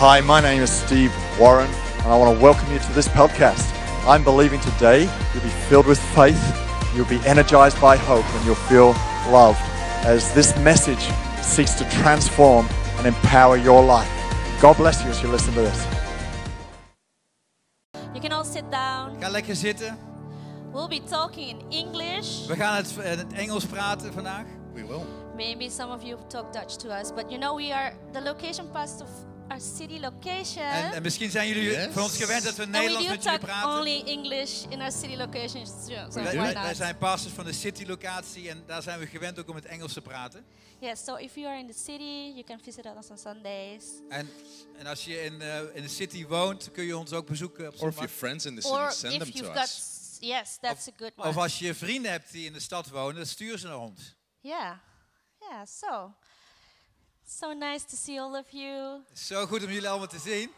Hi, my name is Steve Warren, and I want to welcome you to this podcast. I'm believing today you'll be filled with faith, you'll be energized by hope, and you'll feel loved as this message seeks to transform and empower your life. God bless you as you listen to this. You can all sit down. Ga lekker zitten. We'll be talking in English. We gaan het, in het Engels praten vandaag. We will. Maybe some of you talk Dutch to us, but you know we are the location pastor of our city location. En, en misschien zijn jullie Yes. van ons gewend dat we and we Nederlands met jullie praten. only English in our city location. So We Wij, why zijn pastors van de City locatie en daar zijn we gewend ook om het Engels te praten. Yes, so if you are in the city, you can visit us on Sundays. En, en als je in, eh, in de city woont, kun je ons ook bezoeken op Or if your zondag. friends in the city, Or send them to you've got, us. yes, that's a good one. Of als je vrienden hebt die in de stad wonen, stuur ze naar ons. Yeah, yeah. So, so nice to see all of you. Zo goed om jullie allemaal te zien.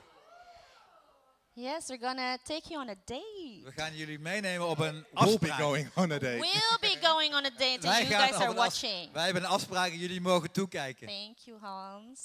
Yes, we're gonna take you on a date. We gaan jullie meenemen op een We'll be going on a date. We'll be going on a date and you guys are watching. Wij hebben een afspraak en jullie mogen toekijken. Thank you, Hans.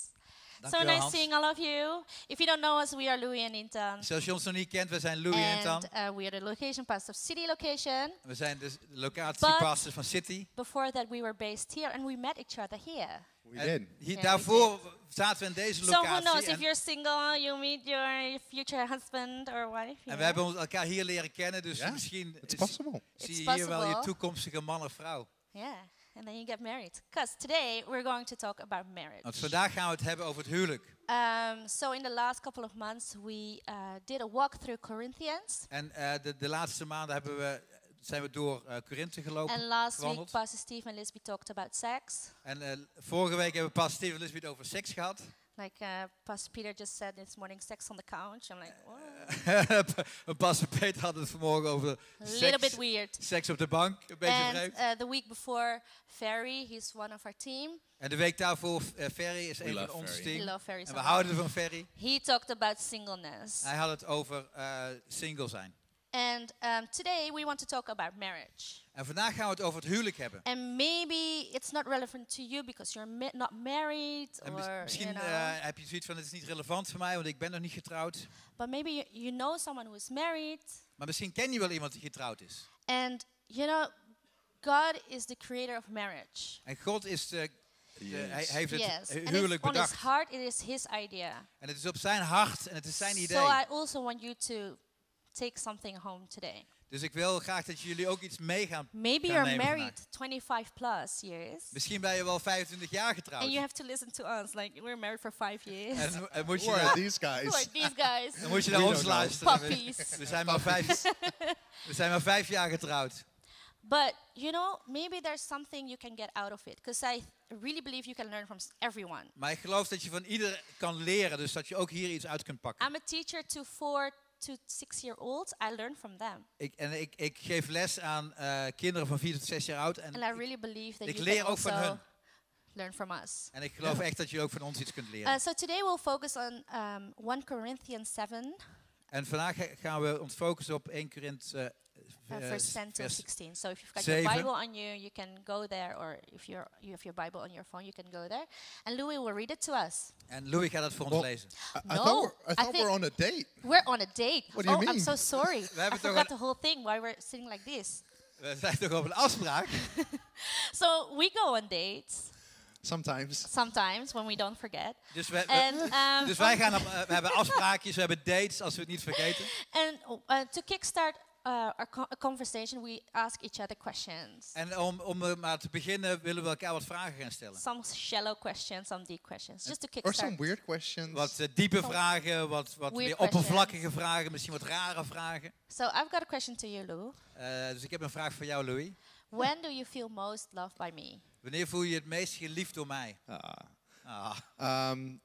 So nice Hans. seeing all of you. If you don't know us, we are Louis and Intan. Zoals je ons nog niet kent, we zijn Louis en and Tan. uh, we are the location pastor of City Location. We zijn dus de locatiepastors van City. Before that, we were based here and we met each other here. We En did. hier, we daarvoor zaten we in deze So who locatie. knows, if you're single, you meet your future husband or wife. en we hebben ons elkaar hier leren kennen, dus Ja, misschien It's is- possible. zie It's je hier wel je toekomstige man of vrouw. Yeah, and then you get married. Because today we're going to talk about marriage. Want vandaag gaan we het hebben over het huwelijk. Um, so in the last couple of months, we uh, did a walk through Corinthians. En eh, de, de laatste maanden hebben we, zijn we door eh Korinthe gelopen. And last week. Pastor Steve and Lisby talked about sex. En eh, vorige week hebben we pas Steven Lisbeth over seks gehad. Like uh, Pastor Peter just said this morning, sex on the couch. I'm like, whoa, Pastor Peter had het vanmorgen over a little bit seks, weird. seks op de bank. Een beetje And uh, the week before, Ferry, he's one of our team. En de week daarvoor, eh, Ferry is We een van love ons Ferry. We team. love Ferry En we houden van Ferry. He talked about singleness. Hij had het over eh, single zijn. And um, today we want to talk about marriage. En vandaag gaan we het over het huwelijk hebben. And maybe it's not relevant to you because you're ma- not married, En mis- or misschien you know. eh, heb je zoiets van, het is niet relevant voor mij, want ik ben nog niet getrouwd. but maybe you, you know someone who is married, Maar misschien ken je wel iemand die getrouwd is. and you know, God is the creator of marriage. En God is de, de- Yes. hij heeft het yes, huwelijk it's on his bedacht. heart. It is His idea. En het is op zijn hart en het is zijn idee. So I also want you to take something home today. Dus ik wil graag dat jullie ook iets mee gaan. Maybe gaan you're nemen married 25 plus years, Misschien ben je wel 25 jaar getrouwd. and you have to listen to us. Like we're married for five years. En, en moet je Who are naar, these Who are guys? these guys? dan moet je naar We ons luisteren. We, Puppies. we zijn maar vijf, we zijn maar vijf jaar getrouwd. But you know, maybe there's something you can get out of it because I really believe you can learn from everyone. Maar ik geloof dat je van ieder kan leren. Dus dat je ook hier iets uit kunt pakken. I'm a teacher to four to six year olds. I learn from them, Ik, en ik, ik geef les aan eh, kinderen van 4 tot 6 jaar oud. En, and I really believe that ik you leer ook van hun. learn from us. en ik geloof echt dat je ook van ons iets kunt leren. Uh, so today we'll focus on um, 1 Corinthians 7, en vandaag ga- gaan we ons focussen op 1 Korinthe eh, uh, eh, verse 10 to vers 16. So if you've got your Bible on you, you can go there, or if you're, you have your Bible on your phone, you can go there. And Louis will read it to us. En Louis gaat dat voor ons Well, lezen. I, I No, thought, we're, I thought we're on a date. We're on a date. What do you oh, I'm mean? so sorry. I forgot the whole thing why we're sitting like this. We zijn toch op een afspraak? So we go on dates Sometimes. sometimes when we don't forget. Dus, we, we- And um, dus wij gaan op, eh, we hebben afspraakjes, we hebben dates als we het niet vergeten. and uh, to kickstart uh, our co- conversation, we ask each other questions. En om, om maar te beginnen willen we elkaar wat vragen gaan stellen. Some shallow questions, some deep questions, just to Or some kickstart. weird questions. Wat eh, diepe vragen, wat, wat Weird meer questions. oppervlakkige vragen, misschien wat rare vragen. So I've got a question to you, Lou. Eh, dus ik heb een vraag voor jou, Louis. When do you feel most loved by me? Wanneer voel je je het meest geliefd door mij? Ah. Ah, Um,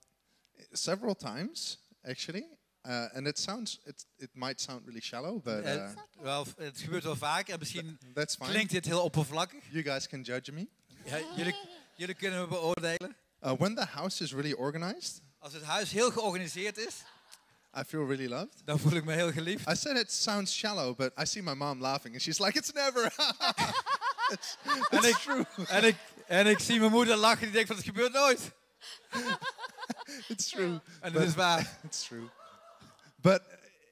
several times, actually. Uh, and it sounds, it, it might sound really shallow, but eh, uh, wel, het gebeurt wel vaker en misschien that's fine. klinkt dit heel oppervlakkig. You guys can judge me. Ja, jullie, jullie kunnen me beoordelen. Uh, when the house is really organized, Als het huis heel georganiseerd is, I feel really loved. dan voel ik me heel geliefd. I said it sounds shallow, but I see my mom laughing, and she's like, "It's never." it's, En it's ik, true. en, ik, en ik zie mijn moeder lachen die denkt van het gebeurt nooit. it's true. En dat is waar. It's true. But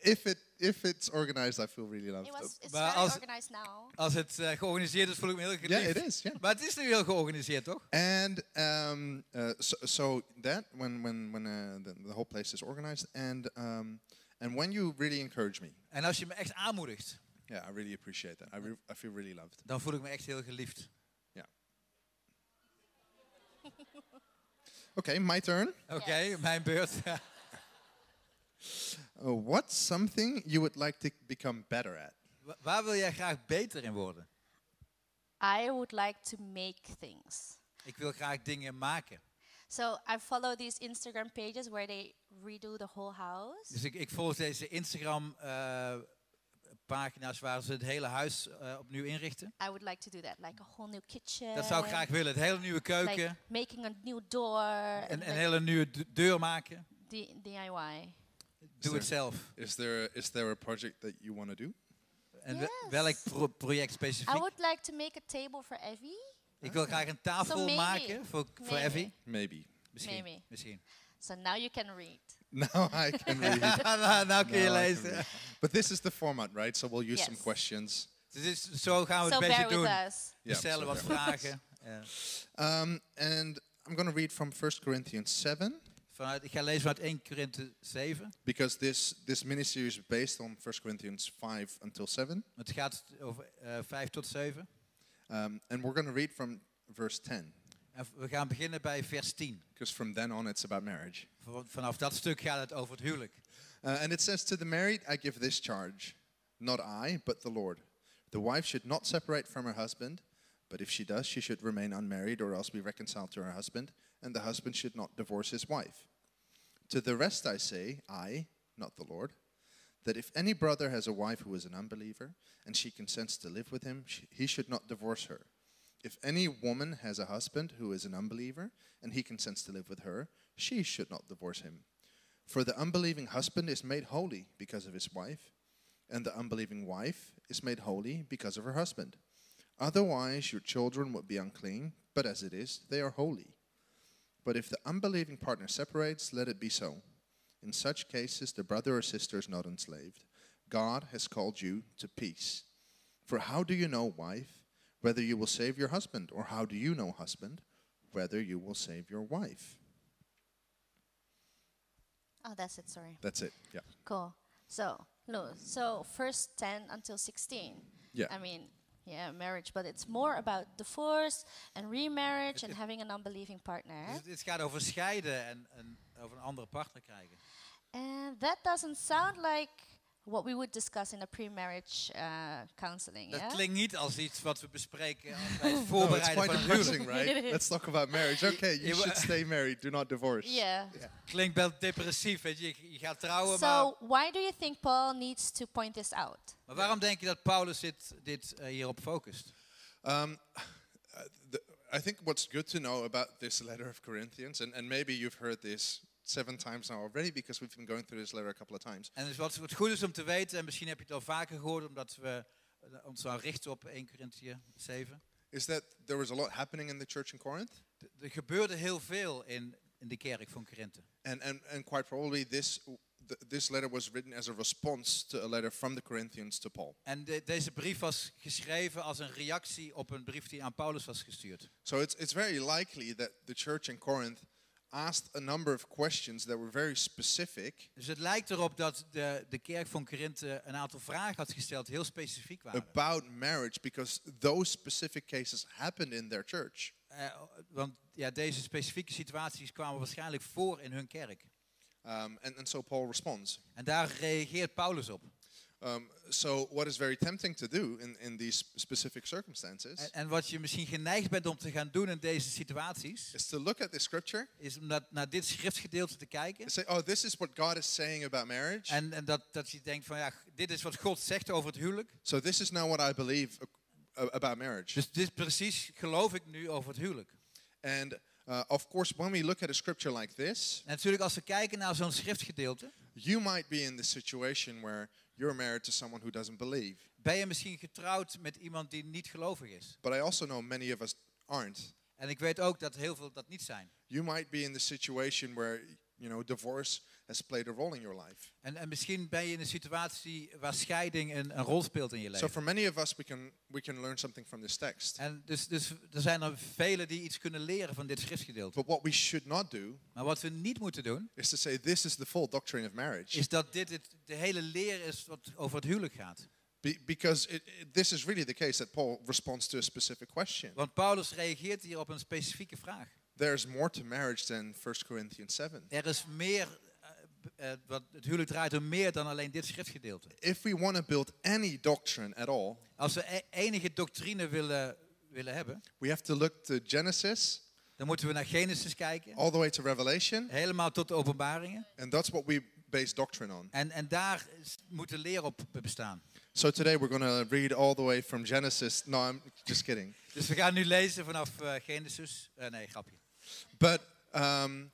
if it if it's organized, I feel really loved. It was, it's Maar very als- organized now. Als het eh, georganiseerd is, voel ik me heel yeah, geliefd. it is. Yeah. Maar het is nu heel georganiseerd, toch? And um, uh, so, so that when when when uh, the, the whole place is organized, and um, and when you really encourage me, En als je me echt aanmoedigt, yeah, I really appreciate that. I, re- I feel really loved. dan voel ik me echt heel geliefd. Okay, my turn. Oké, Yes. mijn beurt. Uh, what's something you would like to become better at? Wa- Waar wil jij graag beter in worden? I would like to make things. Ik wil graag dingen maken. So I follow these Instagram pages where they redo the whole house. Dus ik, ik volg deze Instagram eh, pagina's waar ze het hele huis eh, opnieuw inrichten. I would like to do that, like a whole new kitchen. Dat zou ik graag willen. Het hele nieuwe keuken. Like making a new door. en een like hele nieuwe d- deur maken. D- DIY. Doe het zelf. Is there is there a project that you want to do? En we- Yes. welk pro- project I would like to make a table for Evie. Ik wil graag een tafel So maybe. maken voor, voor Maybe. Evie. Maybe. Misschien. Maybe. Misschien. So now you can read. Now I can read. nou, nou kun je Now I can lezen. read. But this is the format, right? So we'll use some questions. Dus dit is- zo gaan we So het bear beetje with doen. us. We Yeah, stellen so wat vragen. Ja. Um, and I'm going to read from 1 Corinthians 7 Vanuit, ik ga lezen vanuit 1 Korinthe 7. because this this mini-series is based on 1 Corinthians 5 until 7. Het gaat over eh 5 tot 7. Um, and we're going to read from verse 10 En we gaan beginnen bij vers 10. because from then on it's about marriage. Vanaf dat stuk gaat het over het huwelijk. Uh, and it says, To the married I give this charge, not I, but the Lord. The wife should not separate from her husband, but if she does, she should remain unmarried or else be reconciled to her husband, and the husband should not divorce his wife. To the rest I say, I, not the Lord, that if any brother has a wife who is an unbeliever, and she consents to live with him, he should not divorce her. If any woman has a husband who is an unbeliever, and he consents to live with her, she should not divorce him. For the unbelieving husband is made holy because of his wife, and the unbelieving wife is made holy because of her husband. Otherwise, your children would be unclean, but as it is, they are holy. But if the unbelieving partner separates, let it be so. In such cases, the brother or sister is not enslaved. God has called you to peace. For how do you know, wife, whether you will save your husband? Or how do you know, husband, whether you will save your wife? Oh, that's it. Sorry. That's it. Yeah. Cool. So, no, so first 10 until 16. Yeah. I mean, yeah, marriage, but it's more about divorce and remarriage and having an unbelieving partner. Dus het, het gaat over scheiden en, en over een andere partner krijgen. And that doesn't sound like what we would discuss in a pre-marriage uh, counseling. Dat yeah? klinkt niet als iets wat we bespreken als bij het No, it's voorbereiden quite van een huwelijk. depressing, right? Let's talk about marriage. Okay, you should stay married. Do not divorce. Yeah. Klinkt wel depressief, weet je. Je, je gaat trouwen, maar, So, why do you think Paul needs to point this out? maar waarom denk je dat Paulus dit, dit eh, hierop focust? Um, uh, the, I think what's good to know about this letter of Corinthians, and, and maybe you've heard this seven times now already because we've been going through this letter a couple of times. En dus wat, wat goed is om te weten, en misschien heb je het al vaker gehoord, omdat we eh, ons nou richten op 1 Corinthië 7. Is that there was a lot happening in the church in Corinth, Er gebeurde heel veel in, in de kerk van Korinthe. and, and, and quite probably this, th- this letter was written as a response to a letter from the Corinthians to Paul. En de- deze brief was geschreven als een reactie op een brief die aan Paulus was gestuurd. So it's, it's very likely that the church in Corinth asked a number of questions that were very specific Dus het lijkt erop dat de, de kerk van Korinthe een aantal vragen had gesteld, die heel specifiek waren. about marriage because those specific cases happened in their church. Eh, want ja, deze specifieke situaties kwamen waarschijnlijk voor in hun kerk. Um, and, and so Paul responds. En daar reageert Paulus op. Um, so, what is very tempting to do in, in these specific circumstances En, en wat je misschien geneigd bent om te gaan doen in deze situaties, is to look at the scripture is om naar, naar dit schriftgedeelte te kijken. and say, oh, this is what God is saying about marriage. En, en dat, dat je denkt van ja, dit is wat God zegt over het huwelijk. so, this is now what I believe about marriage. Dus dit precies geloof ik nu over het huwelijk. and uh, of course, when we look at a scripture like this, En natuurlijk als we kijken naar zo'n schriftgedeelte, you might be in the situation where you're married to someone who doesn't believe. ben je misschien getrouwd met iemand die niet gelovig is. But I also know many of us aren't. En ik weet ook dat heel veel dat niet zijn. You might be in the situation where you know, divorce has played a role in your life. En, en misschien ben je in een situatie waar scheiding een, een rol speelt in je So leven. for many of us, we can we can learn something from this text. En dus, dus er zijn er velen die iets kunnen leren van dit schriftgedeelte. But what we should not do Maar wat we niet moeten doen, is to say this is the full doctrine of marriage, is dat dit het, de hele leer is wat over het huwelijk gaat. Be- because it, it- this is really the case that Paul responds to a specific question. Want Paulus reageert hier op een specifieke vraag. There's more to marriage than 1 Corinthians 7. Er is meer, eh, wat het huwelijk draait om meer dan alleen dit schriftgedeelte. If we want to build any doctrine at all, Als we e- enige doctrine willen, willen hebben, we have to look to Genesis dan moeten we naar Genesis kijken. all the way to Revelation, Helemaal tot de openbaringen. and that's what we base doctrine on. En, en daar is- moet de leer op bestaan. So today we're going to read all the way from Genesis. No, I'm just kidding. Dus we gaan nu lezen vanaf eh, Genesis. Eh, nee, grapje. But um,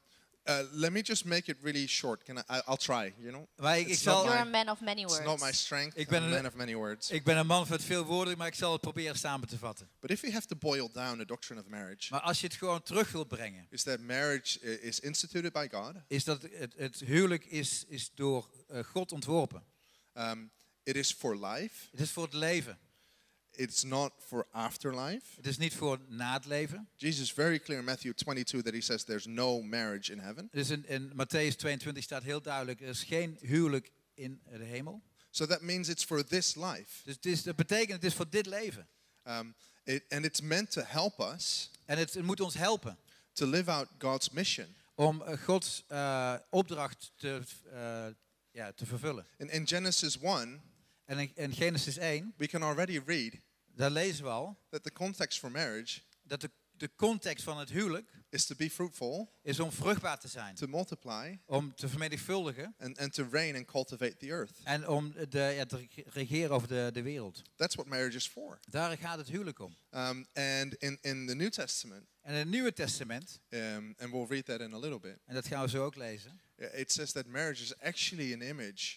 uh, let me just make it really short. Can I, I'll try, you know? Maar ik, ik, It's zal, not You're a man of many It's words. not my strength. Ik I'm ben a een- man of many words. ik ben een man met veel woorden, maar ik zal het proberen samen te vatten. But if we have to boil down the doctrine of marriage, Maar als je het gewoon terug wilt brengen, is that marriage is instituted by God. is dat het, het huwelijk is, is door eh, God ontworpen. Um, it is for life. Het is voor het leven. It's not for afterlife. Het is niet voor na het leven. Jesus is very clear in Matthew 22 that he says there's no marriage in heaven. Dus in, in Matthäus 22 staat heel duidelijk, er is geen huwelijk in de hemel. So that means it's for this life. Dus het is, dat betekent, het is voor dit leven. Um, it, and it's meant to help us En het, het moet ons helpen to live out God's mission. om eh, Gods eh, opdracht te, eh, ja, te vervullen. In, in Genesis 1, En in, Genesis 1, we can already read daar lezen we al that the context for marriage dat de, de context van het huwelijk is to be fruitful, is om vruchtbaar te zijn. to multiply, Om te vermenigvuldigen and, and to reign and cultivate the earth. en om de, ja, te reg- regeren over de, de wereld. That's what marriage is for. Daar gaat het huwelijk om. Um, and in, in the New Testament, En in het Nieuwe Testament, um, and we'll read that in a little bit, en dat gaan we zo ook lezen, it says that marriage is actually an image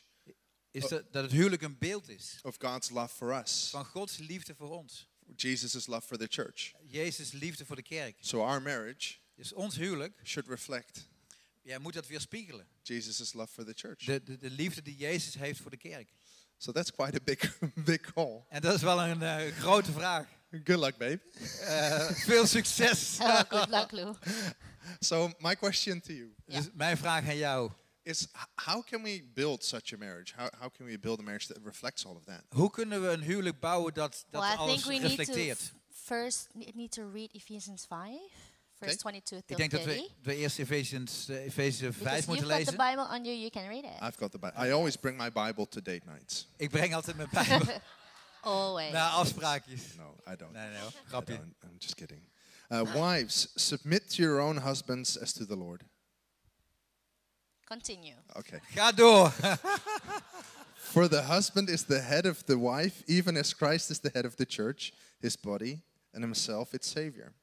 is dat, dat het huwelijk een beeld is of God's love for us, van Gods liefde voor ons. Jesus' love for the church. Jezus' liefde voor de kerk. So our marriage Dus ons huwelijk, should reflect jij moet dat weerspiegelen. Jesus' love for the church. De, de, de liefde die Jezus heeft voor de kerk. So that's quite a big, big call. En dat is wel een eh, grote vraag. Good luck, babe. Eh, veel succes. Good luck, Lou. So my question to you Ja. Dus mijn vraag aan jou. Is: How can we build such a marriage? How, how can we build a marriage that reflects all of that? Hoe kunnen we een huwelijk bouwen dat, dat well, I alles think we need to first ne- need to read Ephesians 5, verse Okay. 22 Ik till denk dat 30. we, we eerst Efesiërs uh, Efeze 5 Because moeten you've got the. Bible on you, you can read it. I've got the Bible. I always bring my Bible to date nights. Ik breng altijd mijn Bijbel Always. naar afspraakjes. No, I don't. Nee, nee grapje. I'm just kidding. Uh, wives, submit to your own husbands as to the Lord. Continue. Okay. Ga door. For the husband is the head of the wife, even as Christ is the head of the church, his body, and himself its Savior.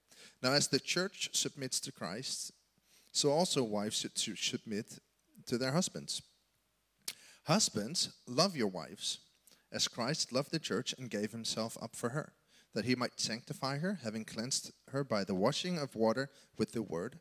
Now, as the church submits to Christ, so also wives should should submit to their husbands. Husbands, love your wives, as Christ loved the church and gave himself up for her, that he might sanctify her, having cleansed her by the washing of water with the word,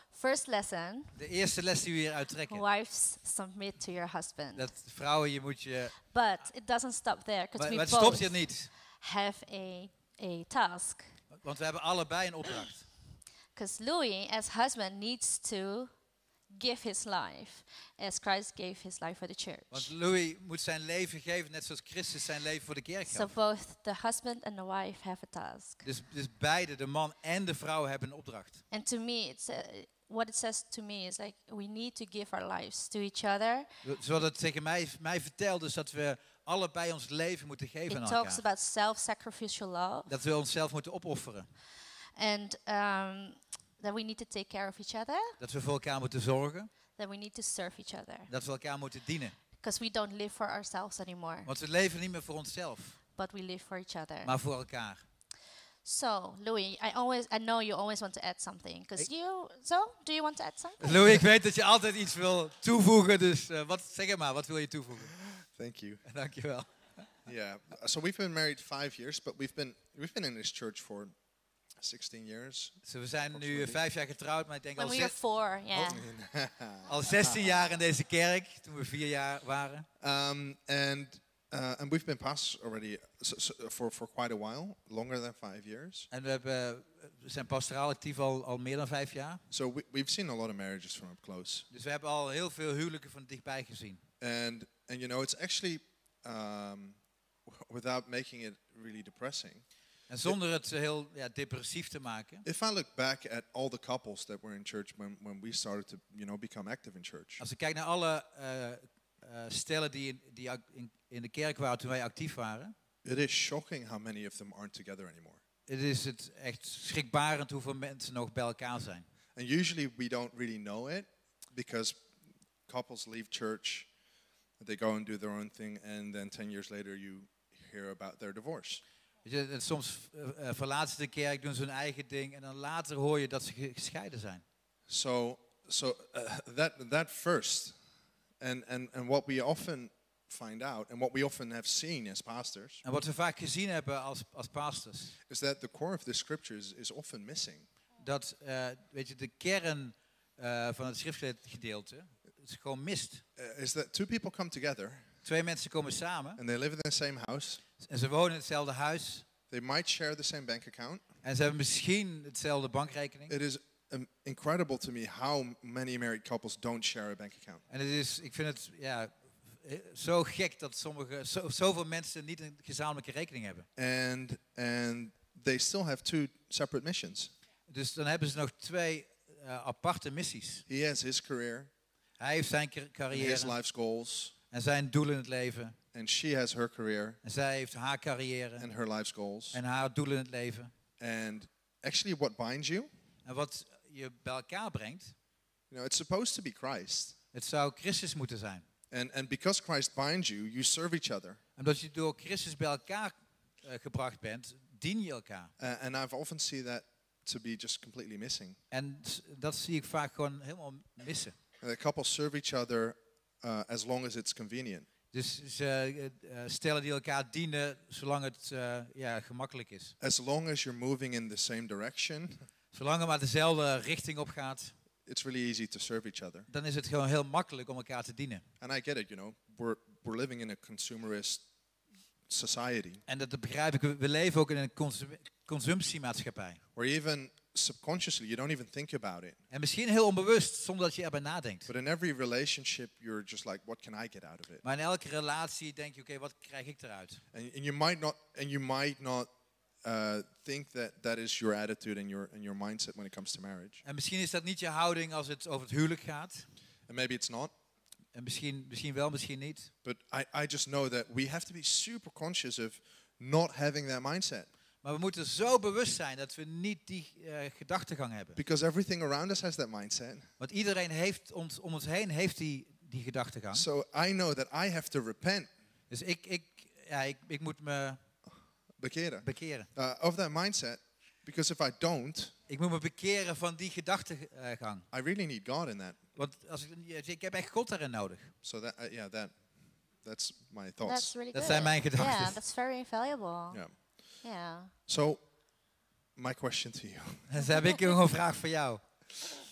first lesson De eerste les die we hier uittrekken. wives, submit to your husband. Dat vrouwen, je moet je... But it doesn't stop there because we maar het stopt hier niet. have a, a task. Want we hebben allebei een opdracht. Because Louis, as husband, needs to give his life as Christ gave his life for the church. Want Louis moet zijn leven geven, net zoals Christus zijn leven voor de kerk So gaf. both the husband and the wife have a task. Dus, dus beide, de man en de vrouw, hebben een opdracht. And to me, it's uh, what it says to me is like we need to give our lives to each other. Zoals het tegen mij, mij vertelt, is dat we allebei ons leven moeten geven aan It talks elkaar. about self-sacrificial love, Dat we onszelf moeten opofferen. and um, that we need to take care of each other. Dat we voor elkaar moeten zorgen. That we need to serve each other. Dat we elkaar moeten dienen. Because we don't live for ourselves anymore, Want we leven niet meer voor onszelf, but we live for each other. maar voor elkaar. So, Louis, I always I know you always want to add something. Because you so do you want to add something? Louis, ik weet dat je altijd iets wil toevoegen, dus eh, wat, zeg het maar, wat wil je toevoegen? Thank you. Dankjewel. Yeah. So we've been married five years, but we've been we've been in this church for 16 years. So we zijn nu eh, vijf jaar getrouwd, maar ik denk When al, we were zes- four, yeah. al 16 jaar in deze kerk, toen we vier jaar waren. Um, and uh, and we've been pastors already so, so, for for quite a while, longer than five years. En we, hebben, we zijn pastoraal actief al, al meer dan vijf jaar. So we, we've seen a lot of marriages from up close. Dus we hebben al heel veel huwelijken van dichtbij gezien. And and you know, it's actually um, without making it really depressing. En zonder het heel ja, depressief te maken. If I look back at all the couples that were in church when, when we started to, you know, become active in church, Als ik kijk naar alle eh, eh, stellen die, in, die in, in de kerk waren toen wij actief waren. it is shocking how many of them aren't together anymore. Het is het echt schrikbarend hoeveel mensen nog bij elkaar zijn. And usually we don't really know it because couples leave church, they go and do their own thing, and then 10 years later you hear about their divorce. Je, soms eh, eh, verlaten ze de kerk, doen ze hun eigen ding en dan later hoor je dat ze ge- gescheiden zijn. So, so uh, that, that first, and, and, and what we often find out, and what we often have seen as pastors, En wat we vaak gezien hebben als, als pastors, is that the core of the scriptures is often missing. dat eh, weet je, de kern eh, van het schriftgedeelte is gewoon mist. Uh, is that two people come together Twee mensen komen samen and they live in the same house, en ze wonen in hetzelfde huis they might share the same bank account. en ze hebben misschien hetzelfde bankrekening. It is incredible to me how many married couples don't share a bank account. En het is, ik vind het ja, eh, zo gek dat sommige, zo, zoveel mensen niet een gezamenlijke rekening hebben. And, and they still have two separate missions. Dus dan hebben ze nog twee eh, aparte missies. He has his career Hij heeft zijn car- and his carrière life's goals, en zijn doel in het leven. and she has her career En zij heeft haar carrière and her life's goals. en haar doel in het leven. And actually, what binds you, En wat je bij elkaar brengt, you know, it's supposed to be Christ. het zou Christus moeten zijn. And, and because Christ binds you, you serve each other. Omdat je door Christus bij elkaar eh, gebracht bent, dien je elkaar. Uh, and I've often seen that to be just completely missing. En dat zie ik vaak gewoon helemaal missen. And that couples serve each other uh, as long as it's convenient. Dus ze eh, stellen die elkaar dienen zolang het eh, ja, gemakkelijk is. As long as you're moving in the same direction, Zolang het maar dezelfde richting op gaat, it's really easy to serve each other. dan is het gewoon heel makkelijk om elkaar te dienen. And I get it, you know, we're, we're living in a consumerist society En dat begrijp ik. We- leven ook in een consum- consumptiemaatschappij. where even subconsciously you don't even think about it. En misschien heel onbewust, zonder dat je erbij nadenkt. But in every relationship, you're just like, what can I get out of it? Maar in elke relatie denk je, oké, wat krijg ik eruit? And, and you might not, and you might not uh, think that that is your attitude and your and your mindset when it comes to marriage. En misschien is dat niet je houding als het over het huwelijk gaat. And maybe it's not. En misschien, misschien wel, misschien niet. But I, I just know that we have to be super conscious of not having that mindset Maar we moeten zo bewust zijn dat we niet die eh, gedachtegang hebben. because everything around us has that mindset. Want iedereen heeft ons, om ons heen heeft die, die gedachtegang. So I know that I have to repent, Dus ik, ik, ja, ik, ik moet me bekeren, bekeren. uh, of that mindset because if I don't, Ik moet me bekeren van die gedachtegang. I really need God in that. Want als ik, ik heb echt God daarin nodig. So that uh, yeah, that that's my That's thoughts. really Dat good. zijn mijn gedachten. Yeah, that's very valuable. Yeah. Yeah. So my question to you Dus heb ik nog een vraag voor jou.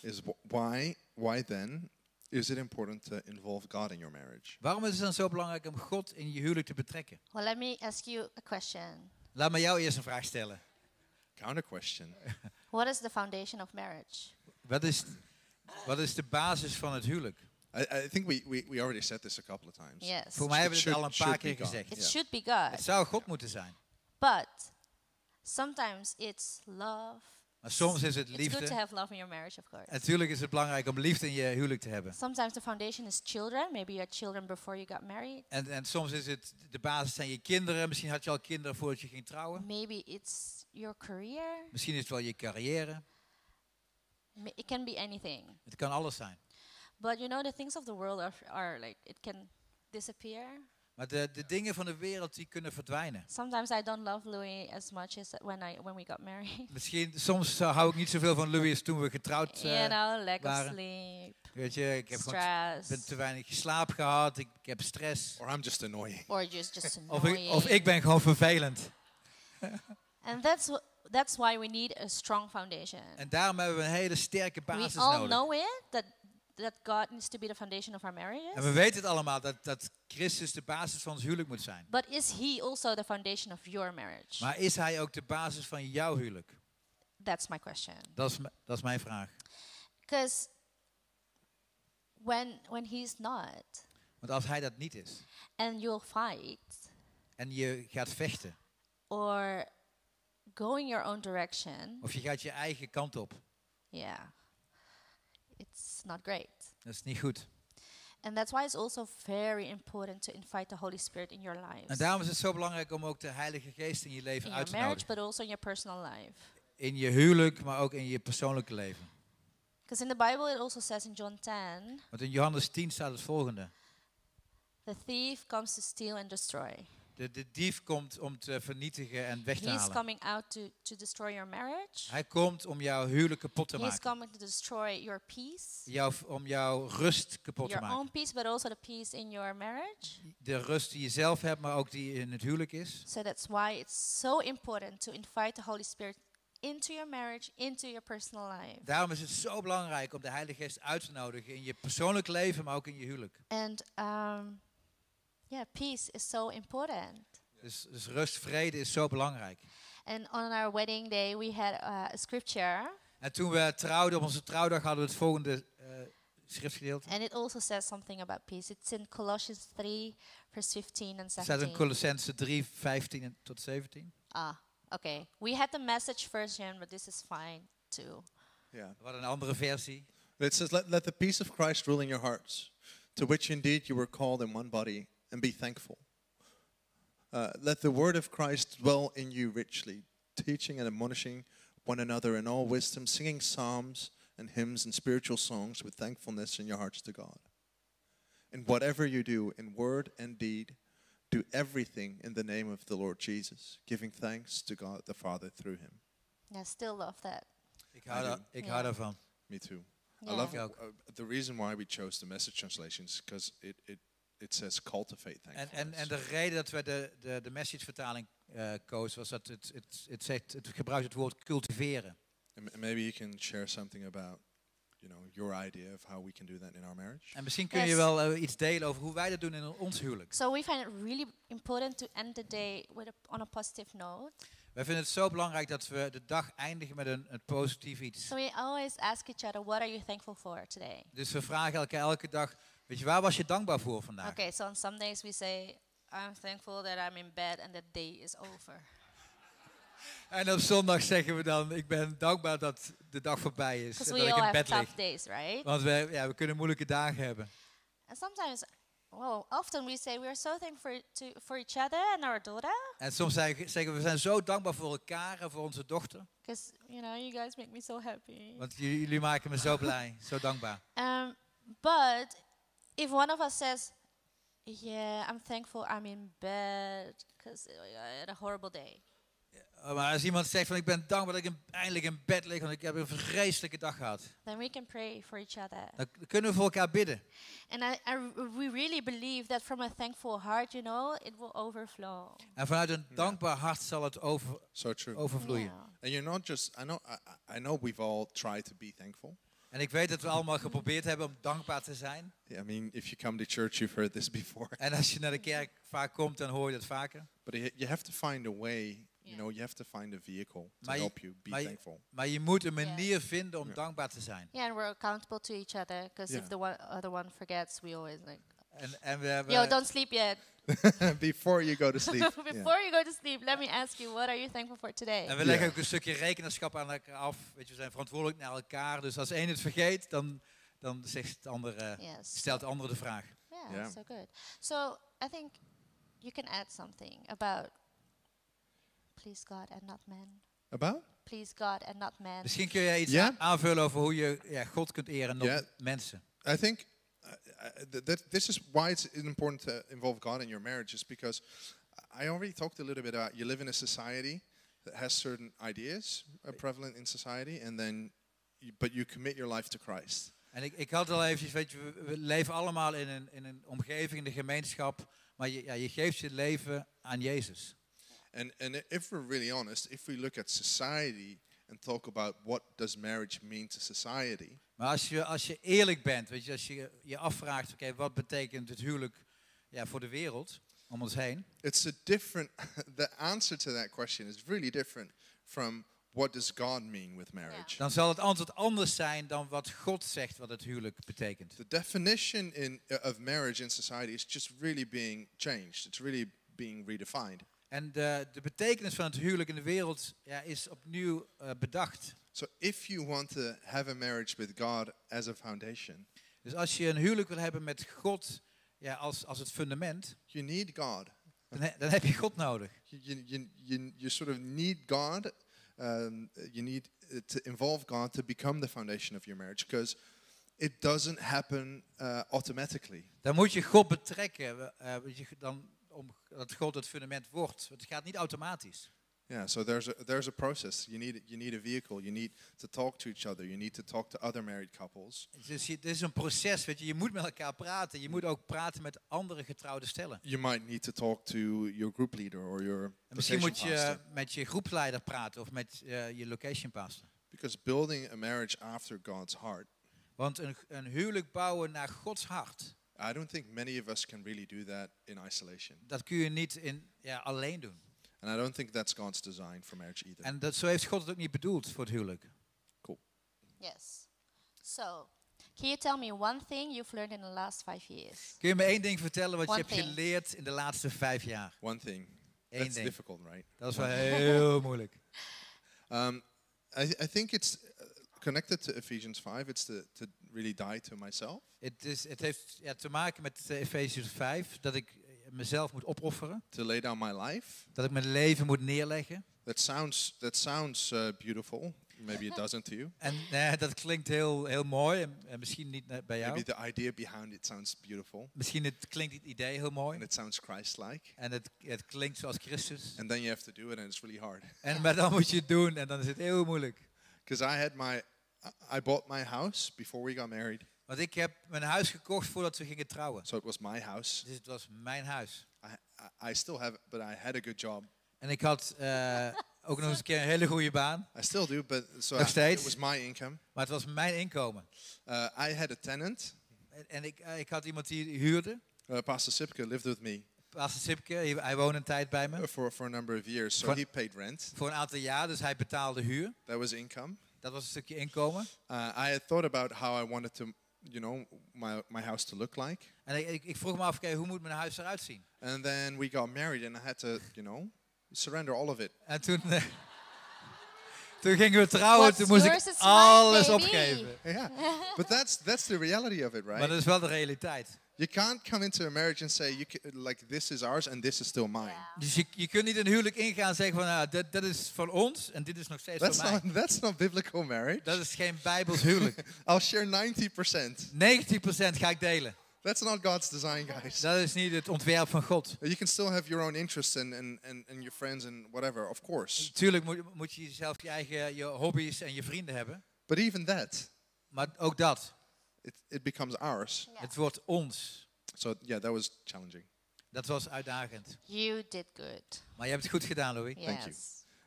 is wh- why why then is it important to involve God in your marriage? Waarom is het dan zo belangrijk om God in je huwelijk te betrekken? Well, let me ask you a question. Laat me jou eerst een vraag stellen. Counter question. What is the foundation of marriage? Wat is, wat is de basis van het huwelijk? I, I think we, we, we already said this a couple of times. Yes. Voor mij hebben we het al een paar keer gezegd. It Yeah. should be God. Het zou God moeten zijn. But sometimes it's love. Maar soms is het It's good to liefde. have love in your marriage, of course. Natuurlijk is het belangrijk om liefde in je huwelijk te hebben. Sometimes the foundation is children. Maybe you had children before you got married. En, en soms is het de basis zijn je kinderen. Misschien had je al kinderen voordat je ging trouwen. Maybe it's your career. Misschien is het wel je carrière. It can be anything. Het kan alles zijn. But you know, the things of the world are, are like, it can disappear. Maar de, de dingen van de wereld die kunnen verdwijnen. Sometimes I don't love Louis as much as when I when we got married. Misschien, soms eh, hou ik niet zoveel van Louis als toen we getrouwd you eh know, lack of waren. sleep, Weet je, ik heb gewoon ben te weinig slaap gehad, ik, ik heb stress. Or I'm just annoying. or just just Of annoying. ik, of ik ben gewoon vervelend. And that's that's why we need a strong foundation. En daarom hebben we een hele sterke we basis all nodig. know it that that God needs to be the foundation of our marriages. En we weten het allemaal, dat, dat Christus de basis van ons huwelijk moet zijn. But is He also the foundation of your marriage? Maar is hij ook de basis van jouw huwelijk? That's my question. Dat is, dat is mijn vraag. Because when when He's not, Want als hij dat niet is, and you'll fight en je gaat vechten, or going your own direction, of je gaat je eigen kant op, yeah, it's not great. dat is niet goed. And that's why it's also very important to invite the Holy Spirit in your lives. En daarom is het zo belangrijk om ook de Heilige Geest in je leven in uit your te marriage, but also in your personal life. In je huwelijk, maar ook in je persoonlijke leven. Because in the Bible, it also says in John 10, Want in Johannes 10 staat het volgende. the thief comes to steal and destroy. De, de dief komt om te vernietigen en weg te He's halen. coming out to, to destroy your marriage. Hij komt om jouw huwelijk kapot te He's maken. coming to destroy your peace, Jouw, om jouw rust kapot te your maken. own peace, but also the peace in your marriage. De rust die je zelf hebt, maar ook die in het huwelijk is. So that's why it's so important to invite the Holy Spirit into your marriage, into your personal life. Daarom is het zo belangrijk om de Heilige Geest uit te nodigen in je persoonlijk leven, maar ook in je huwelijk. And um, yeah, peace is so important. Dus, dus rust, vrede is zo belangrijk. And on our wedding day, we had uh, a scripture, En toen we trouwden, op onze trouwdag, hadden we het volgende eh, schriftgedeelte. and it also says something about peace. It's in Colossians 3, verse 15 and Het staat in 17. Colossense 3, 15 en tot 17. Ah, okay. We had the message version, but this is fine too. Yeah. We hadden een andere versie. It says, let, let the peace of Christ rule in your hearts, to which indeed you were called in one body, and be thankful. Uh, let the word of Christ dwell in you richly, teaching and admonishing one another in all wisdom, singing psalms and hymns and spiritual songs with thankfulness in your hearts to God. And whatever you do, in word and deed, do everything in the name of the Lord Jesus, giving thanks to God the Father through him. I still love that. Ik hou, I daar- do. ik Ja. hou daarvan. Me too. I love Yeah. uh, the reason why we chose the message translations because it, it, it says cultivate En, thankfulness. en, en de reden dat we de, de, de message-vertaling eh kozen, was dat het, het, het, zegt, het gebruikt het woord cultiveren. And maybe you can share something about, you know, your idea of how we can do that in our marriage. En misschien kun je Yes. wel eh, iets delen over hoe wij dat doen in ons huwelijk. So we find it really important to end the day with a, on a positive note. Wij vinden het zo belangrijk dat we de dag eindigen met een, een positief iets. So we always ask each other, what are you thankful for today? Dus we vragen elkaar elke dag, weet je, waar was je dankbaar voor vandaag? Okay, so on some days we say, I'm thankful that I'm in bed and that day is over. En op zondag zeggen we dan, ik ben dankbaar dat de dag voorbij is. En we dat ik in bed lig. days, right? Want we, ja, we kunnen moeilijke dagen hebben. And sometimes, well, often we say we are so thankful for, to, for each other and our daughter. En soms zeggen we, we zijn zo dankbaar voor elkaar en voor onze dochter. Because, you know, you guys make me so happy. Want jullie maken me zo blij, zo dankbaar. Um, but if one of us says, yeah, I'm thankful I'm in bed because I had a horrible day. Uh, Maar als iemand zegt van ik ben dankbaar dat ik in- eindelijk in bed lig, want ik heb een vreselijke dag gehad. Then we can pray for each other. Dan kunnen we voor elkaar bidden. And I, I we really believe that from a thankful heart, you know, it will overflow. En vanuit een dankbaar hart zal het over, So true. overvloeien. Yeah. And you're not just, I know, I, I- I know we've all tried to be thankful. En ik weet dat we allemaal geprobeerd hebben om dankbaar te zijn. I mean, if you come to church, you've heard this before. En als je naar de kerk vaak komt, dan hoor je dat vaker. But you you have to find a way, you Yeah. know, you have to find a vehicle to Maar je- help you be maar je- thankful. Maar je moet een manier vinden om dankbaar te zijn. Yeah, and we're accountable to each other because Yeah. if the one, other one forgets, we always like, En, en we hebben, yo, don't sleep yet. Before you go to sleep. Before Yeah. you go to sleep, let me ask you, what are you thankful for today? en we leggen ook een stukje rekenschap aan elkaar af. Weet je, we zijn verantwoordelijk naar elkaar. Dus als één het vergeet, dan, dan zegt het andere, yes. stelt de andere de vraag. Yeah, Yeah. so good. So I think you can add something about please God and not man. About? Please God and not man. Misschien kun jij iets aanvullen over hoe je ja, God kunt eren en op mensen. I think th- that, this is why it's important to involve God in your marriage, is because I already talked a little bit about you live in a society that has certain ideas uh, prevalent in society, and then, you, but you commit your life to Christ. En ik, ik had al eventjes, weet je, we, we leven allemaal in een, in een omgeving, in de gemeenschap, maar je, ja, je geeft je leven aan Jezus. And and if we're really honest, if we look at society and talk about what does marriage mean to society, Maar als je, als je eerlijk bent, weet je, als je je afvraagt, oké, wat betekent het huwelijk ja, voor de wereld om ons heen? it's a different. the answer to that question is really different from what does God mean with marriage. Dan zal het antwoord anders zijn dan wat God zegt wat het huwelijk betekent. The definition in of marriage in society is just really being changed. It's really being redefined. En de, de betekenis van het huwelijk in de wereld ja, is opnieuw eh, bedacht. So if you want to have a marriage with God as a foundation, Dus als je een huwelijk wil hebben met God ja, als, als het fundament, you need God. dan, he- dan heb je God nodig. You, you, you, you, sort of need God. Um, you need uh, to involve God to become the foundation of your marriage because it doesn't happen uh, automatically. Dan moet je God betrekken, je, dan, om dat God het fundament wordt. Het gaat niet automatisch. Yeah, so there's a, there's a process. You need, you need a vehicle. You need to talk to each other. You need to talk to other married couples. Dus je- het is een proces, weet je. Je moet met elkaar praten. Je moet ook praten met andere getrouwde stellen. You might need to talk to your group leader or your En misschien moet je pastor. met je groepsleider praten of met eh, je location pastor. Because building a marriage after God's heart, Want een, een huwelijk bouwen naar Gods hart, I don't think many of us can really do that in isolation. dat kun je niet in, ja, alleen doen. And I don't think that's God's design for marriage either. En dat, zo heeft God het ook niet bedoeld voor het huwelijk. Yes. So, can you tell me one thing you've learned in the last five years? Kun je me één ding vertellen wat One je hebt thing. geleerd in de laatste vijf jaar? One thing. Eén That's ding. difficult, right? Dat is wel heel moeilijk. Um, I, I think it's connected to Ephesians 5. It's to, to really die to myself. Het, is, het heeft ja, te maken met uh, Efesiërs 5, dat ik eh, mezelf moet opofferen. to lay down my life. Dat ik mijn leven moet neerleggen. That sounds that sounds uh, beautiful. Maybe it doesn't to you. En eh, dat klinkt heel, heel mooi. En, en misschien niet eh, bij jou. Maybe the idea behind it sounds beautiful Misschien het klinkt het idee heel and mooi. it sounds Christ-like. En het, het klinkt zoals Christus. And then you have to do it, and it's really hard. En, maar dan moet je het doen en dan is het heel moeilijk. Because I had my, I- bought my house before we got married, Want ik heb mijn huis gekocht voordat we gingen trouwen. so it was my house. Dus het was mijn huis. I, I, I still have but I had a good job. En ik had eh, ook nog eens een keer een hele goede baan. I still do, but so Nog I- steeds? it was my income. Maar het was mijn inkomen. Uh, I had a tenant. En, en ik, eh, ik had iemand die huurde. Uh, Pastor Sipke lived with me Pastor Sipke, hij, woonde een tijd bij uh, me. for, for a number of years, so he paid rent. Voor een aantal jaar, dus hij betaalde huur. That was income. Dat was een stukje inkomen. Uh, I had thought about how I wanted to, you know, my, my house to look like. En ik, ik, ik vroeg me af, oké, hoe moet mijn huis eruit zien? And then we got married, and I had to, you know, surrender all of it. En toen, eh, toen gingen we trouwen, What's toen moest ik alles baby. opgeven. Yeah, but that's that's the reality of it, right? Maar dat is wel de realiteit. You can't come into a marriage and say you like this is ours and this is still mine. Dus je, je kunt niet een huwelijk ingaan en zeggen van, nou, dat, dat is van ons en dit is nog steeds That's mij. not that's not biblical marriage. Dat is geen bijbels huwelijk. 90% I'll share 90%. ga ik delen. That's not God's design, guys. Dat is niet het ontwerp van God. You can still have your own interests and, and, and, and your friends and whatever, of course. Natuurlijk moet, moet je zelf je eigen je hobby's en je vrienden hebben. But even that, Maar ook dat. It, it becomes ours. Yeah. Het wordt ons. So yeah, that was challenging. Dat was uitdagend. You did good. Maar je hebt het goed gedaan, Louis. Yes. Thank you.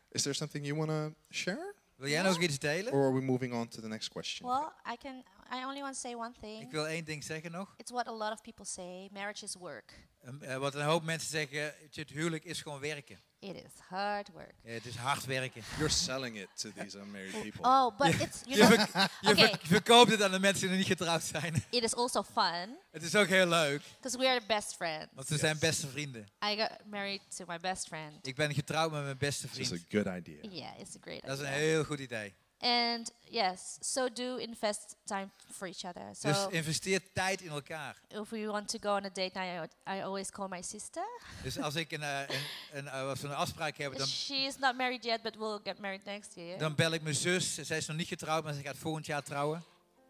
Is there something you want to share? Wil jij nog iets delen? Or are we moving on to the next question? Well, I can. I only want to say one thing. Ik wil één ding zeggen nog. It's what a lot of people say. Marriage is work. Um, eh, wat een hoop mensen zeggen, het huwelijk is gewoon werken. It is hard work. Het is hard werken. You're selling it to these unmarried people. Oh, but it's you Je, know, je Okay. verkoopt het aan de mensen die niet getrouwd zijn. it is also fun het is ook heel leuk, because we are the best friends. want ze zijn beste vrienden. I got married to my best friend. Ik ben getrouwd met mijn beste It's just a vriend. good idea. Yeah, it's a great Dat is een idea. heel goed idee. And yes, so do invest time for each other. So Dus investeer tijd in elkaar. if we want to go on a date night, I, I always call my sister. Dus als ik een, eh, een, een, eh, als we een afspraak hebben, dan, She is not married yet, but we'll get married next year. dan bel ik mijn zus. Zij is nog niet getrouwd, maar ze gaat volgend jaar trouwen.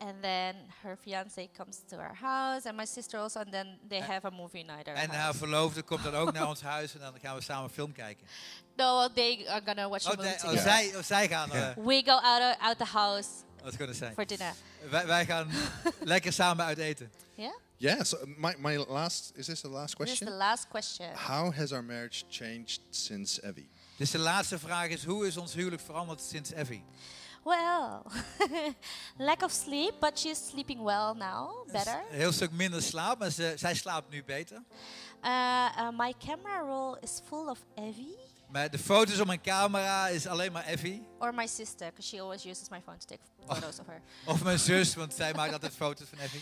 And then her fiance comes to our house, and my sister also, and then they En- have a movie night. at En haar house. verloofde komt dan ook naar ons huis en dan gaan we samen een film kijken. No, they are gonna watch a Oh, movie nee, oh, together. zij, oh, zij gaan... eh We go out of, out the house wat kunnen zijn? for dinner. Wij, wij gaan lekker samen uit eten. Yeah. Yeah, so my, my last, is this the last This is question? the last question. How has our marriage changed since Evie? Dus de laatste vraag is, hoe is ons huwelijk veranderd sinds Effie? Well, lack of sleep, but she's sleeping well now, better. Heel stuk minder slaap, maar ze, zij slaapt nu beter. Uh, uh, my camera roll is full of Evie Maar de foto's op mijn camera is alleen maar Effie. or my sister, because she always uses my phone to take photos of her. Of mijn zus, want zij maakt altijd foto's van Effie.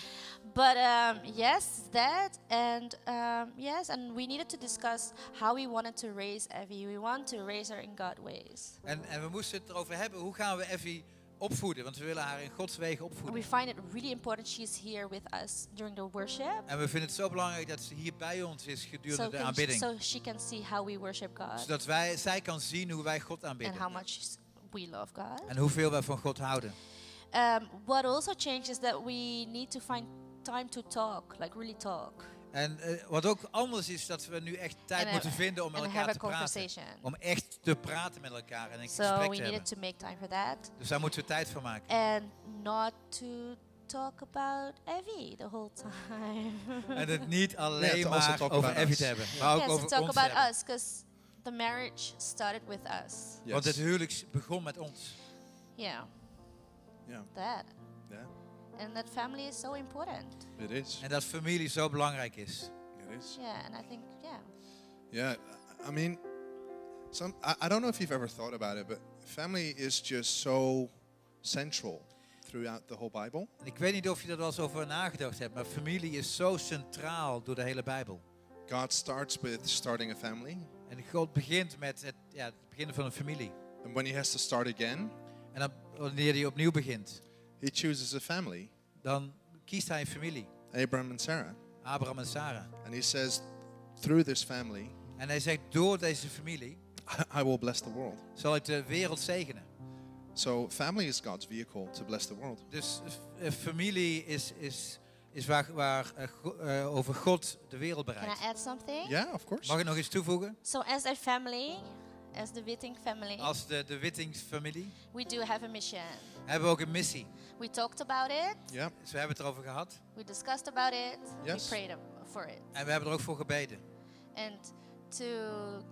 But um, yes, that and um, yes, and we needed to discuss how we wanted to raise Evie. We want to raise her in God ways. En, en we moesten het erover hebben, hoe gaan we Effie opvoeden? Want we willen haar in Gods wegen We opvoeden. find it really important she's here with us during the worship, En we vinden het zo belangrijk dat ze hier bij ons is gedurende so, de can she, aanbidding. so she can see how we worship God Zodat wij, zij kan zien hoe wij God and aanbidden. how much we love God. En hoeveel wij van God houden. Um, what also changed is that we need to find time to talk, like really talk, En eh, wat ook anders is, dat we nu echt tijd And, moeten vinden om met elkaar te praten. Om echt te praten met elkaar en een So gesprek we te hebben. to make time for that, Dus daar moeten we tijd voor maken. and not to talk about Evie the whole time. En het niet alleen Yeah, maar talk over us. te hebben, maar ook yes, over to talk ons about hebben. us, because the marriage started with us. Want het huwelijk begon met ons. Yeah, Yeah, that. And that family is so important. it is. En dat familie zo belangrijk is. It is. Yeah, and I think, yeah. Yeah, I- mean, some I, I don't know if you've ever thought about it, but family is just so central throughout the whole Bible. En ik weet niet of je er wel eens over nagedacht hebt, maar familie is zo centraal door de hele Bijbel. God starts with starting a family, En God begint met het, ja, het beginnen van een familie. and when he has to start again, En dan, wanneer hij opnieuw begint, he chooses a family, dan kiest hij een familie. Abraham and Sarah, Abraham en Sarah. and he says, through this family, En hij zegt, door deze familie I will bless the world. zal ik de wereld zegenen. So family is God's vehicle to bless the world. Dus eh, familie is, is, is waar, waar eh, eh, over God de wereld Can bereikt. I add something? Yeah, of course. Mag ik nog iets toevoegen? So as a family, as the Witting family, Als de, de Wittingsfamilie we do have a mission. hebben we ook een missie. We talked about it. Yeah, Dus we hebben het erover gehad. We discussed about it. Yes. We prayed for it. En we hebben er ook voor gebeden. And to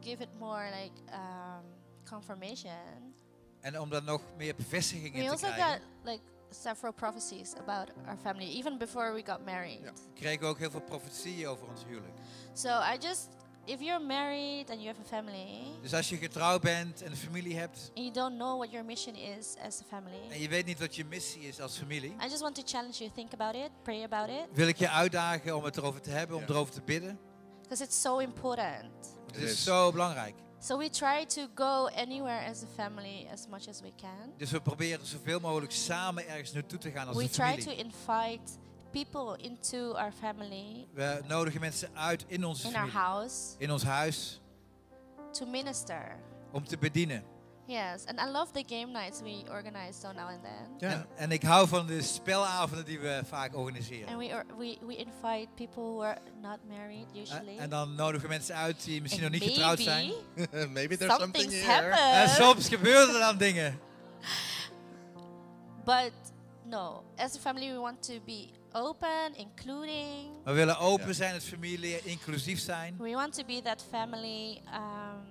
give it more like um, confirmation, En om daar nog meer bevestiging we in te also got krijgen, like several prophecies about our family, even before we got married. Yeah. kregen we ook heel veel profetieën over ons huwelijk. So I just, if you're married and you have a family, Dus als je getrouwd bent en een familie hebt and you don't know what your mission is as a en family, je weet niet wat je missie is als familie, I just want to challenge you. Think about it, pray about it, wil ik je uitdagen om het erover te hebben, om erover te bidden. because it's so important. Het is is. zo belangrijk. So we try to go anywhere as a family as much as we can. Dus we proberen zoveel mogelijk samen ergens naartoe te gaan als We een try familie. to invite people into our family, We nodigen mensen uit in onze in our house, in ons huis, to minister. om te bedienen. Yes, and I love the game nights we organize so now and then. yeah. En, en ik hou van de spelavonden die we vaak organiseren. And we, or, we we invite people who are not married usually. En, en dan nodigen mensen uit die misschien And nog niet getrouwd zijn. maybe Maybe there's something something's here. En soms gebeuren er dan dingen. But no, as a family, we want to be open, including. We willen open Ja. zijn als familie, inclusief zijn. We want to be that family. Um,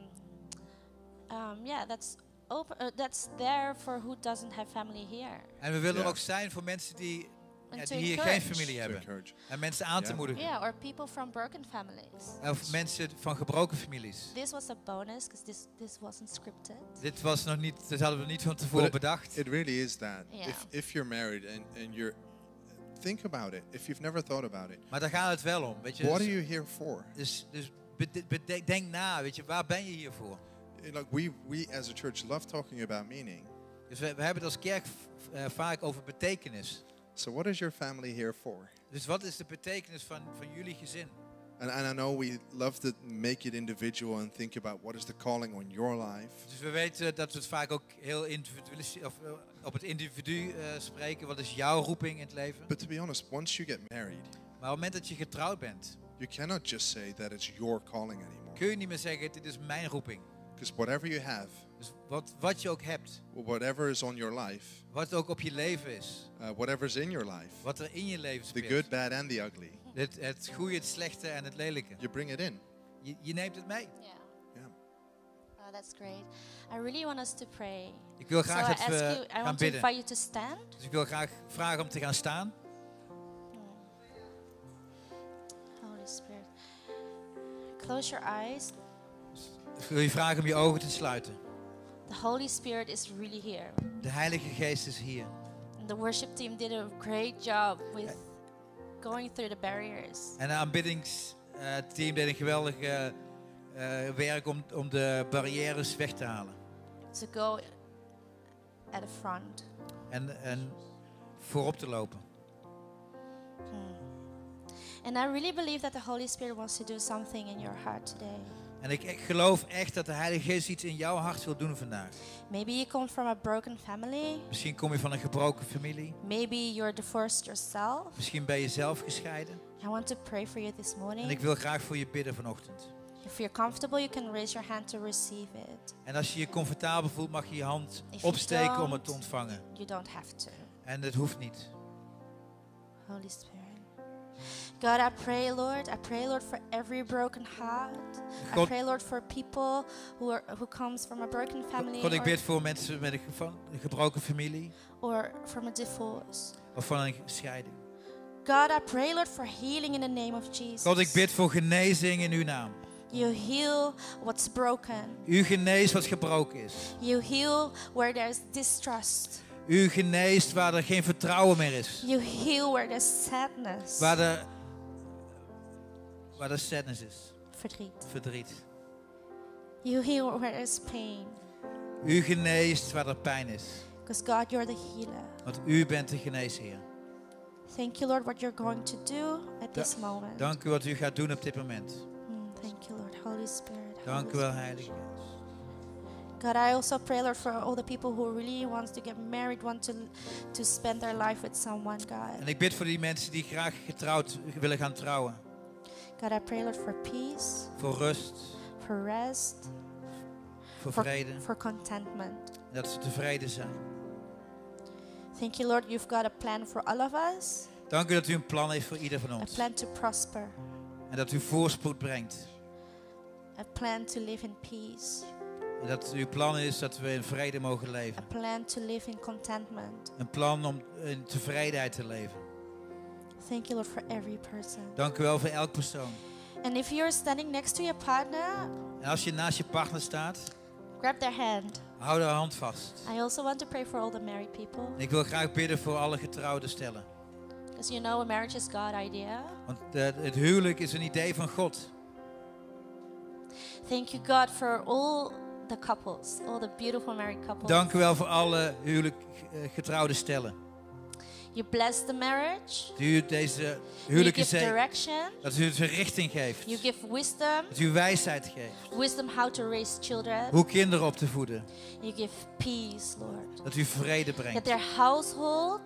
um, yeah, that's open. Uh, that's there for who doesn't have family here, En we willen Ja. er ook zijn voor mensen die, ja, die hier geen familie hebben. En mensen aan te Ja. moedigen. Yeah, or people from broken families. Of mensen van gebroken families. This was a bonus because this this wasn't scripted. Dit was nog niet, dit hadden we niet van tevoren But bedacht. It really is that. Yeah. If if you're married and and you're think about it. If you've never thought about it, Maar daar gaat het wel om. Weet je, what are dus, you here for? dus, dus bede- bede- denk na, weet je, waar ben je hier voor? Like we we as a church love talking about meaning. Dus we, we hebben het als kerk eh, vaak over betekenis. So what is your family here for? Dus wat is de betekenis van, van jullie gezin? And, and I know we love to make it individual and think about what is the calling on your life. Dus we weten dat we het vaak ook heel individualistisch of eh, op het individu eh, spreken. Wat is jouw roeping in het leven? But to be honest, once you get married, Maar op het moment dat je getrouwd bent, you cannot just say that it's your calling anymore. kun je niet meer zeggen: dit is mijn roeping. Because whatever you have, Dus wat, wat je ook hebt, whatever is on your life, wat ook op je leven is, uh, whatever's in your life, wat er in je leven the speelt, good, bad, and the ugly, het, het goede, het slechte en het lelijke, you bring it in. je, je neemt het mee. Yeah. Yeah. Oh, that's great. I really want us to pray. Ik wil So graag I dat we you, I gaan want to bidden. invite you to stand. Dus ik wil graag vragen om te gaan staan. Holy Spirit. Close your eyes. Ik wil je vragen om je ogen te sluiten. The Holy Spirit is really here. De Heilige Geest is hier. And the worship team did a great job with going through the barriers. En de aanbiddingsteam deed een geweldig eh, eh, werk om, om de barrières weg te halen. To go at the front. En, en voorop te lopen. And I really believe that the Holy Spirit wants to do something in your heart today. En ik, ik geloof echt dat de Heilige Geest iets in jouw hart wil doen vandaag. Maybe you come from a broken family. Misschien kom je van een gebroken familie. Maybe you're divorced yourself. Misschien ben je zelf gescheiden. I want to pray for you this En morning. ik wil graag voor je bidden vanochtend. If you're comfortable, you can raise your hand to receive it. En als je je comfortabel voelt, mag je je hand If opsteken om het te ontvangen. You don't have to. En het hoeft niet. Holy Spirit. God, I pray, Lord. I pray, Lord, for every broken heart. I pray, Lord, for people who are who comes from a broken family God, ik or, bid voor mensen met een van een gebroken familie or from a divorce. of van een scheiding. God, I pray, Lord, for healing in the name of Jesus. God, ik bid voor genezing in uw naam. You heal what's broken. U geneest wat gebroken is. You heal where there's distrust. U geneest waar er geen vertrouwen meer is. You heal where there's sadness. Waar er, waar er sadness is. Verdriet. Verdriet. You heal where there's pain. U geneest waar er pijn is. Because God, you're the healer. Want u bent de geneesheer. Thank you, Lord, what you're going to do at Da- this moment. Dank u wat u gaat doen op dit moment. Mm, thank you, Lord. Holy Spirit. Dank u wel. Heilige. God, I also pray, Lord, for all the people who really wants to get married, want to to spend their life with someone, God. En ik bid voor die mensen die graag getrouwd willen gaan trouwen. God, I pray, Lord, for peace, Voor rust, for rest, voor for, vrede. for contentment. En dat ze tevreden zijn. Thank you, Lord, you've got a plan for all of us, Dank u dat u een plan heeft voor ieder van a ons. plan to prosper, En dat u voorspoed brengt. a plan to live in peace, dat uw plan is dat we in vrede mogen a leven. plan to live in contentment. Een plan om in tevredenheid te leven. Thank you, Lord, for every person. Dank u wel voor elk persoon. And if you're standing next to your partner, En als je naast je partner staat, grab their hand. hou haar hand vast. I also want to pray for all the married people. Ik wil graag bidden voor alle getrouwde stellen. Because you know, a marriage is God's idea. Want eh, het huwelijk is een idee van God. Thank you, God, for all the couples, all the beautiful married couples. Dank u wel voor alle huwelijk eh, getrouwde stellen. You bless the marriage. Dat u deze You huwelijken give zegt. direction. Dat u het richting geeft. You give wisdom. Dat u wijsheid geeft. Wisdom how to raise children. Hoe kinderen op te voeden. You give peace, Lord. Dat u vrede That brengt. their household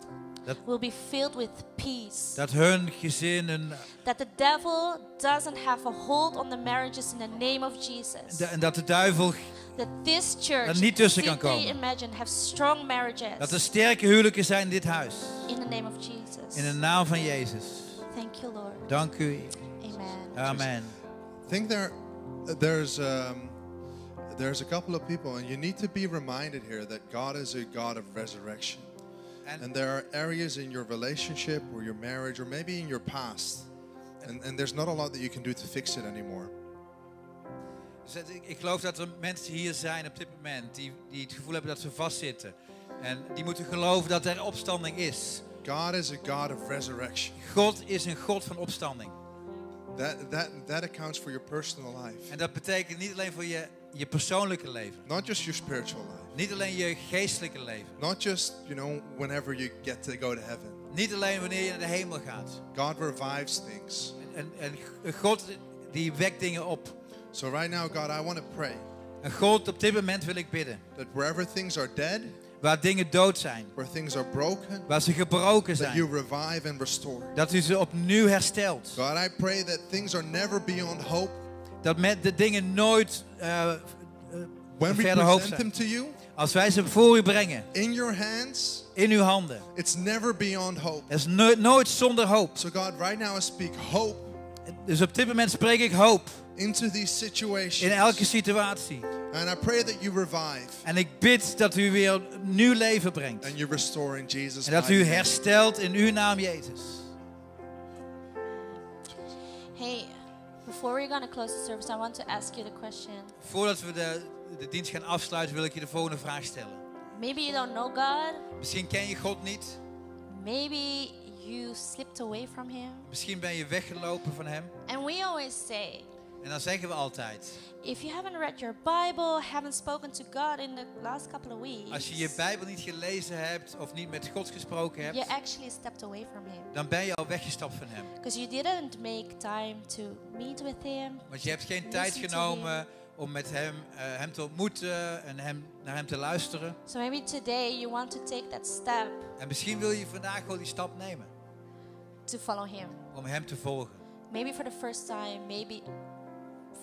Dat- will be filled with peace. Dat hun gezin een, That the devil doesn't have a hold on the marriages in the name of Jesus. en dat de duivel, that this church, er niet tussen kan komen. Imagine, have strong marriages dat er sterke huwelijken zijn in dit huis. in the name of Jesus. In de naam van Jezus. Thank you, Lord. Dank u. Amen. Amen. I think there, there's um, there's a couple of people, and you need to be reminded here that God is a God of resurrection. En And there are areas in your relationship or your marriage or maybe in your past. And, and there's not a lot that you can do to fix it anymore. Ik, geloof dat er mensen hier zijn op dit moment die, die het gevoel hebben dat ze vastzitten. En die moeten geloven dat er opstanding is. God is a God of resurrection. God is een God van opstanding. That, that, that accounts for your personal life, En dat betekent niet alleen voor je, je persoonlijke leven. not just your spiritual life, Niet alleen je geestelijke leven. not just, you know, whenever you get to go to heaven. Niet alleen wanneer je naar de hemel gaat. God revives things. en, en God die wekt dingen op. So right now, God, I want to pray En God, op dit moment wil ik bidden. that wherever things are dead, Waar dingen dood zijn. where things are broken, Waar ze gebroken that you zijn. revive and restore. Dat u ze opnieuw herstelt. God, I pray that things are never beyond hope. Dat met de dingen nooit eh, When we verder hoop zijn. them to you, Als wij ze voor u brengen. in your hands, In uw handen. it's never beyond hope. Het is no- nooit zonder hoop. So, God, right now I speak hope Dus op dit moment spreek ik hoop. into these situations. In elke situatie. And I pray that you revive En ik bid dat u weer nieuw leven brengt. and you restore in Jesus' En dat u herstelt in uw naam Jezus. Hey, before we're going to close the service, I want to ask you the question. Voordat we de, de dienst gaan afsluiten wil ik je de volgende vraag stellen. Maybe you don't know God. Misschien ken je God niet. Maybe you slipped away from Him. Misschien ben je weggelopen van Hem. And we always say, En dan zeggen we altijd. if you haven't read your Bible, haven't spoken to God in the last couple of weeks, Als je je Bijbel niet gelezen hebt of niet met God gesproken you hebt. actually stepped away from Him. Dan ben je al weggestapt van Hem. Because you didn't make time to meet with Him. Want je hebt geen tijd genomen om met Hem, eh, hem te ontmoeten en hem, naar Hem te luisteren. So maybe today you want to take that step En misschien wil je vandaag gewoon die stap nemen. To follow Him. Om Hem te volgen. Maybe for the first time, maybe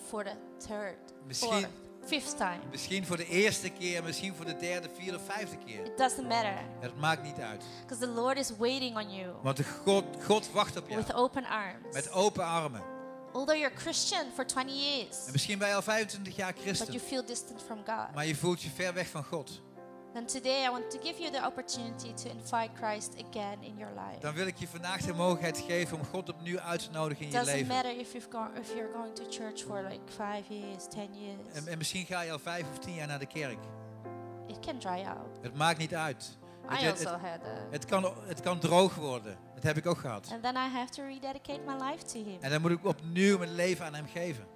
for the third, Misschien- fourth, fifth time. Misschien voor de eerste keer, misschien voor de derde, vierde, vijfde keer. It doesn't matter. Het maakt niet uit. Because the Lord is waiting on you Want de God, God wacht op jou. with open arms. Met open armen. Although you're Christian for 20 years, En misschien ben je al 25 jaar but christen. you feel distant from God, Maar je voelt je ver weg van God. Then today I want to give you the opportunity to invite Christ again in your life. Dan wil ik je vandaag de mogelijkheid geven om God opnieuw uit te nodigen in je doesn't leven. matter if, you've gone, if you're going to church for like five years, 10 years. En, en misschien ga je al vijf of tien jaar naar de kerk. It can dry out. Het maakt niet uit. Het, had a, het, kan, het kan droog worden. Dat heb ik ook gehad. and then I have to rededicate my life to Him. En dan moet ik opnieuw mijn leven aan hem geven.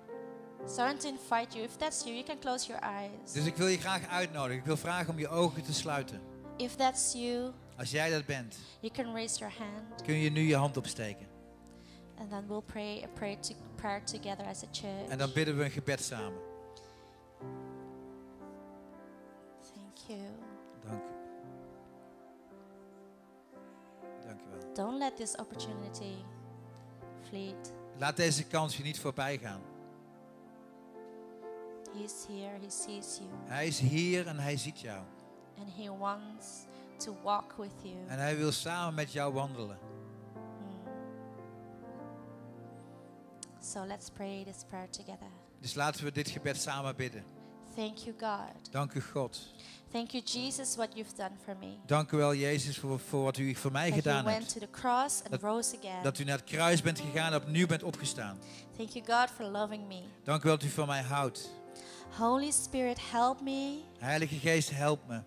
So I want to invite you. If that's you, you can close your eyes. Dus ik wil je graag uitnodigen. Ik wil vragen om je ogen te sluiten. If that's you, Als jij dat bent, you can raise your hand, kun je nu je hand opsteken. and then we'll pray a prayer, to, prayer together as a church. En dan bidden we een gebed samen. Thank you. Dank u. Dank u wel. Don't let this opportunity fleet. Laat deze kans je niet voorbij gaan. He's here. He sees you, Hij is hier en hij ziet jou. and He wants to walk with you. En hij wil samen met jou wandelen. Hmm. So let's pray this prayer together. Dus laten we dit gebed samen bidden. Thank you, God. Dank u God. Thank you, Jesus, what you've done for me. Dank u wel Jezus voor, voor wat u voor mij That you gedaan went hebt. to the cross and Dat- rose again. Dat u naar het kruis bent gegaan en opnieuw bent opgestaan. Thank you, God, for loving me. Dank u wel dat u van mij houdt. Holy Spirit, help me Heilige Geest, help me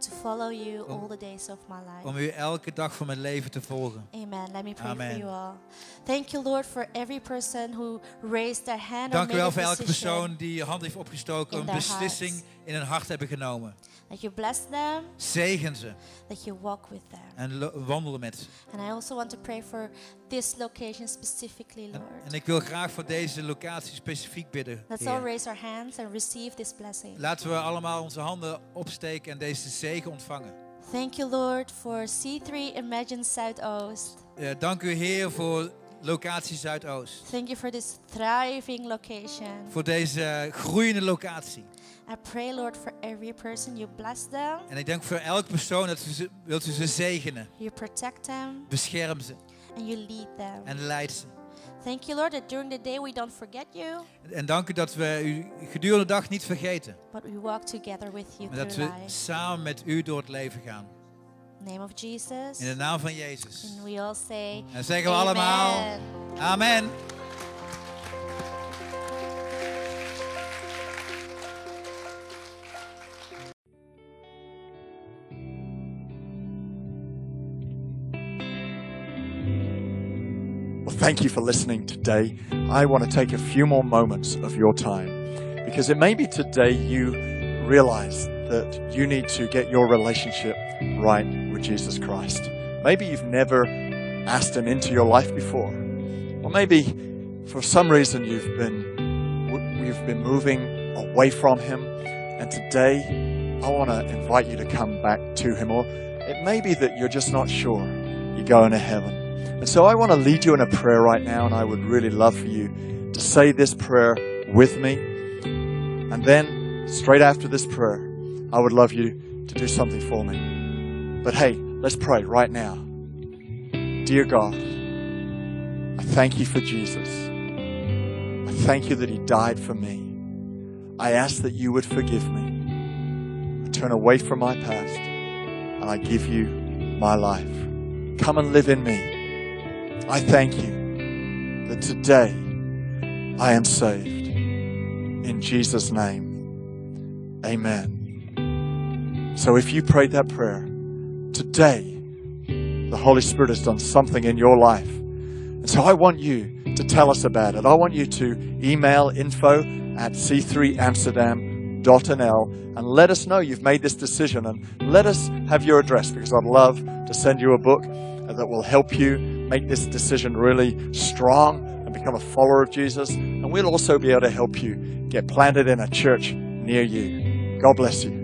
to follow you Om- all the days of my life. om u elke dag van mijn leven te volgen. Amen. Let me pray Amen. for you all. Thank you, Lord, for every person who raised their hand Dank u wel voor elke persoon die je hand heeft opgestoken, their beslissing hearts. In hun hart hebben genomen. That you bless them, Zegen ze that you walk with them. en lo- wandel met ze. And I also want to pray for this location specifically, En, Lord. en ik wil graag voor deze locatie specifiek bidden. Let's all raise our hands and receive this blessing. Laten we allemaal onze handen opsteken en deze zegen ontvangen. Thank you, Lord, for C3 Imagine Zuidoost. Eh, dank u Heer voor locatie Zuidoost. Thank you for this thriving location. Voor deze groeiende locatie. I pray, Lord, for every person you bless them, En ik denk voor elke persoon dat u ze, wilt u ze zegenen. you protect them, Bescherm ze and you lead them. en leid ze. Thank you, Lord, that during the day we don't forget you, En dank u dat we u gedurende de dag niet vergeten. but we walk together with you Maar dat we life. samen met u door het leven gaan. In the name of Jesus. In de naam van Jezus. And we all say, En zeggen we allemaal, Amen. amen. Well, thank you for listening today. I want to take a few more moments of your time because it may be today you realize that you need to get your relationship right with Jesus Christ. Maybe you've never asked Him into your life before, or maybe for some reason you've been you've been moving away from Him, and today I want to invite you to come back to Him. Or it may be that you're just not sure you're going to heaven. And so I want to lead you in a prayer right now, and I would really love for you to say this prayer with me. And then, straight after this prayer, I would love you to do something for me. But hey, let's pray right now. Dear God, I thank you for Jesus. I thank you that he died for me. I ask that you would forgive me. I turn away from my past and I give you my life. Come and live in me. I thank you that today I am saved. In Jesus' name, amen. So if you prayed that prayer, today the Holy Spirit has done something in your life. And so I want you to tell us about it. I want you to email info at c3amsterdam.nl and let us know you've made this decision and let us have your address because I'd love to send you a book that will help you make this decision really strong and become a follower of Jesus. And we'll also be able to help you get planted in a church near you. God bless you.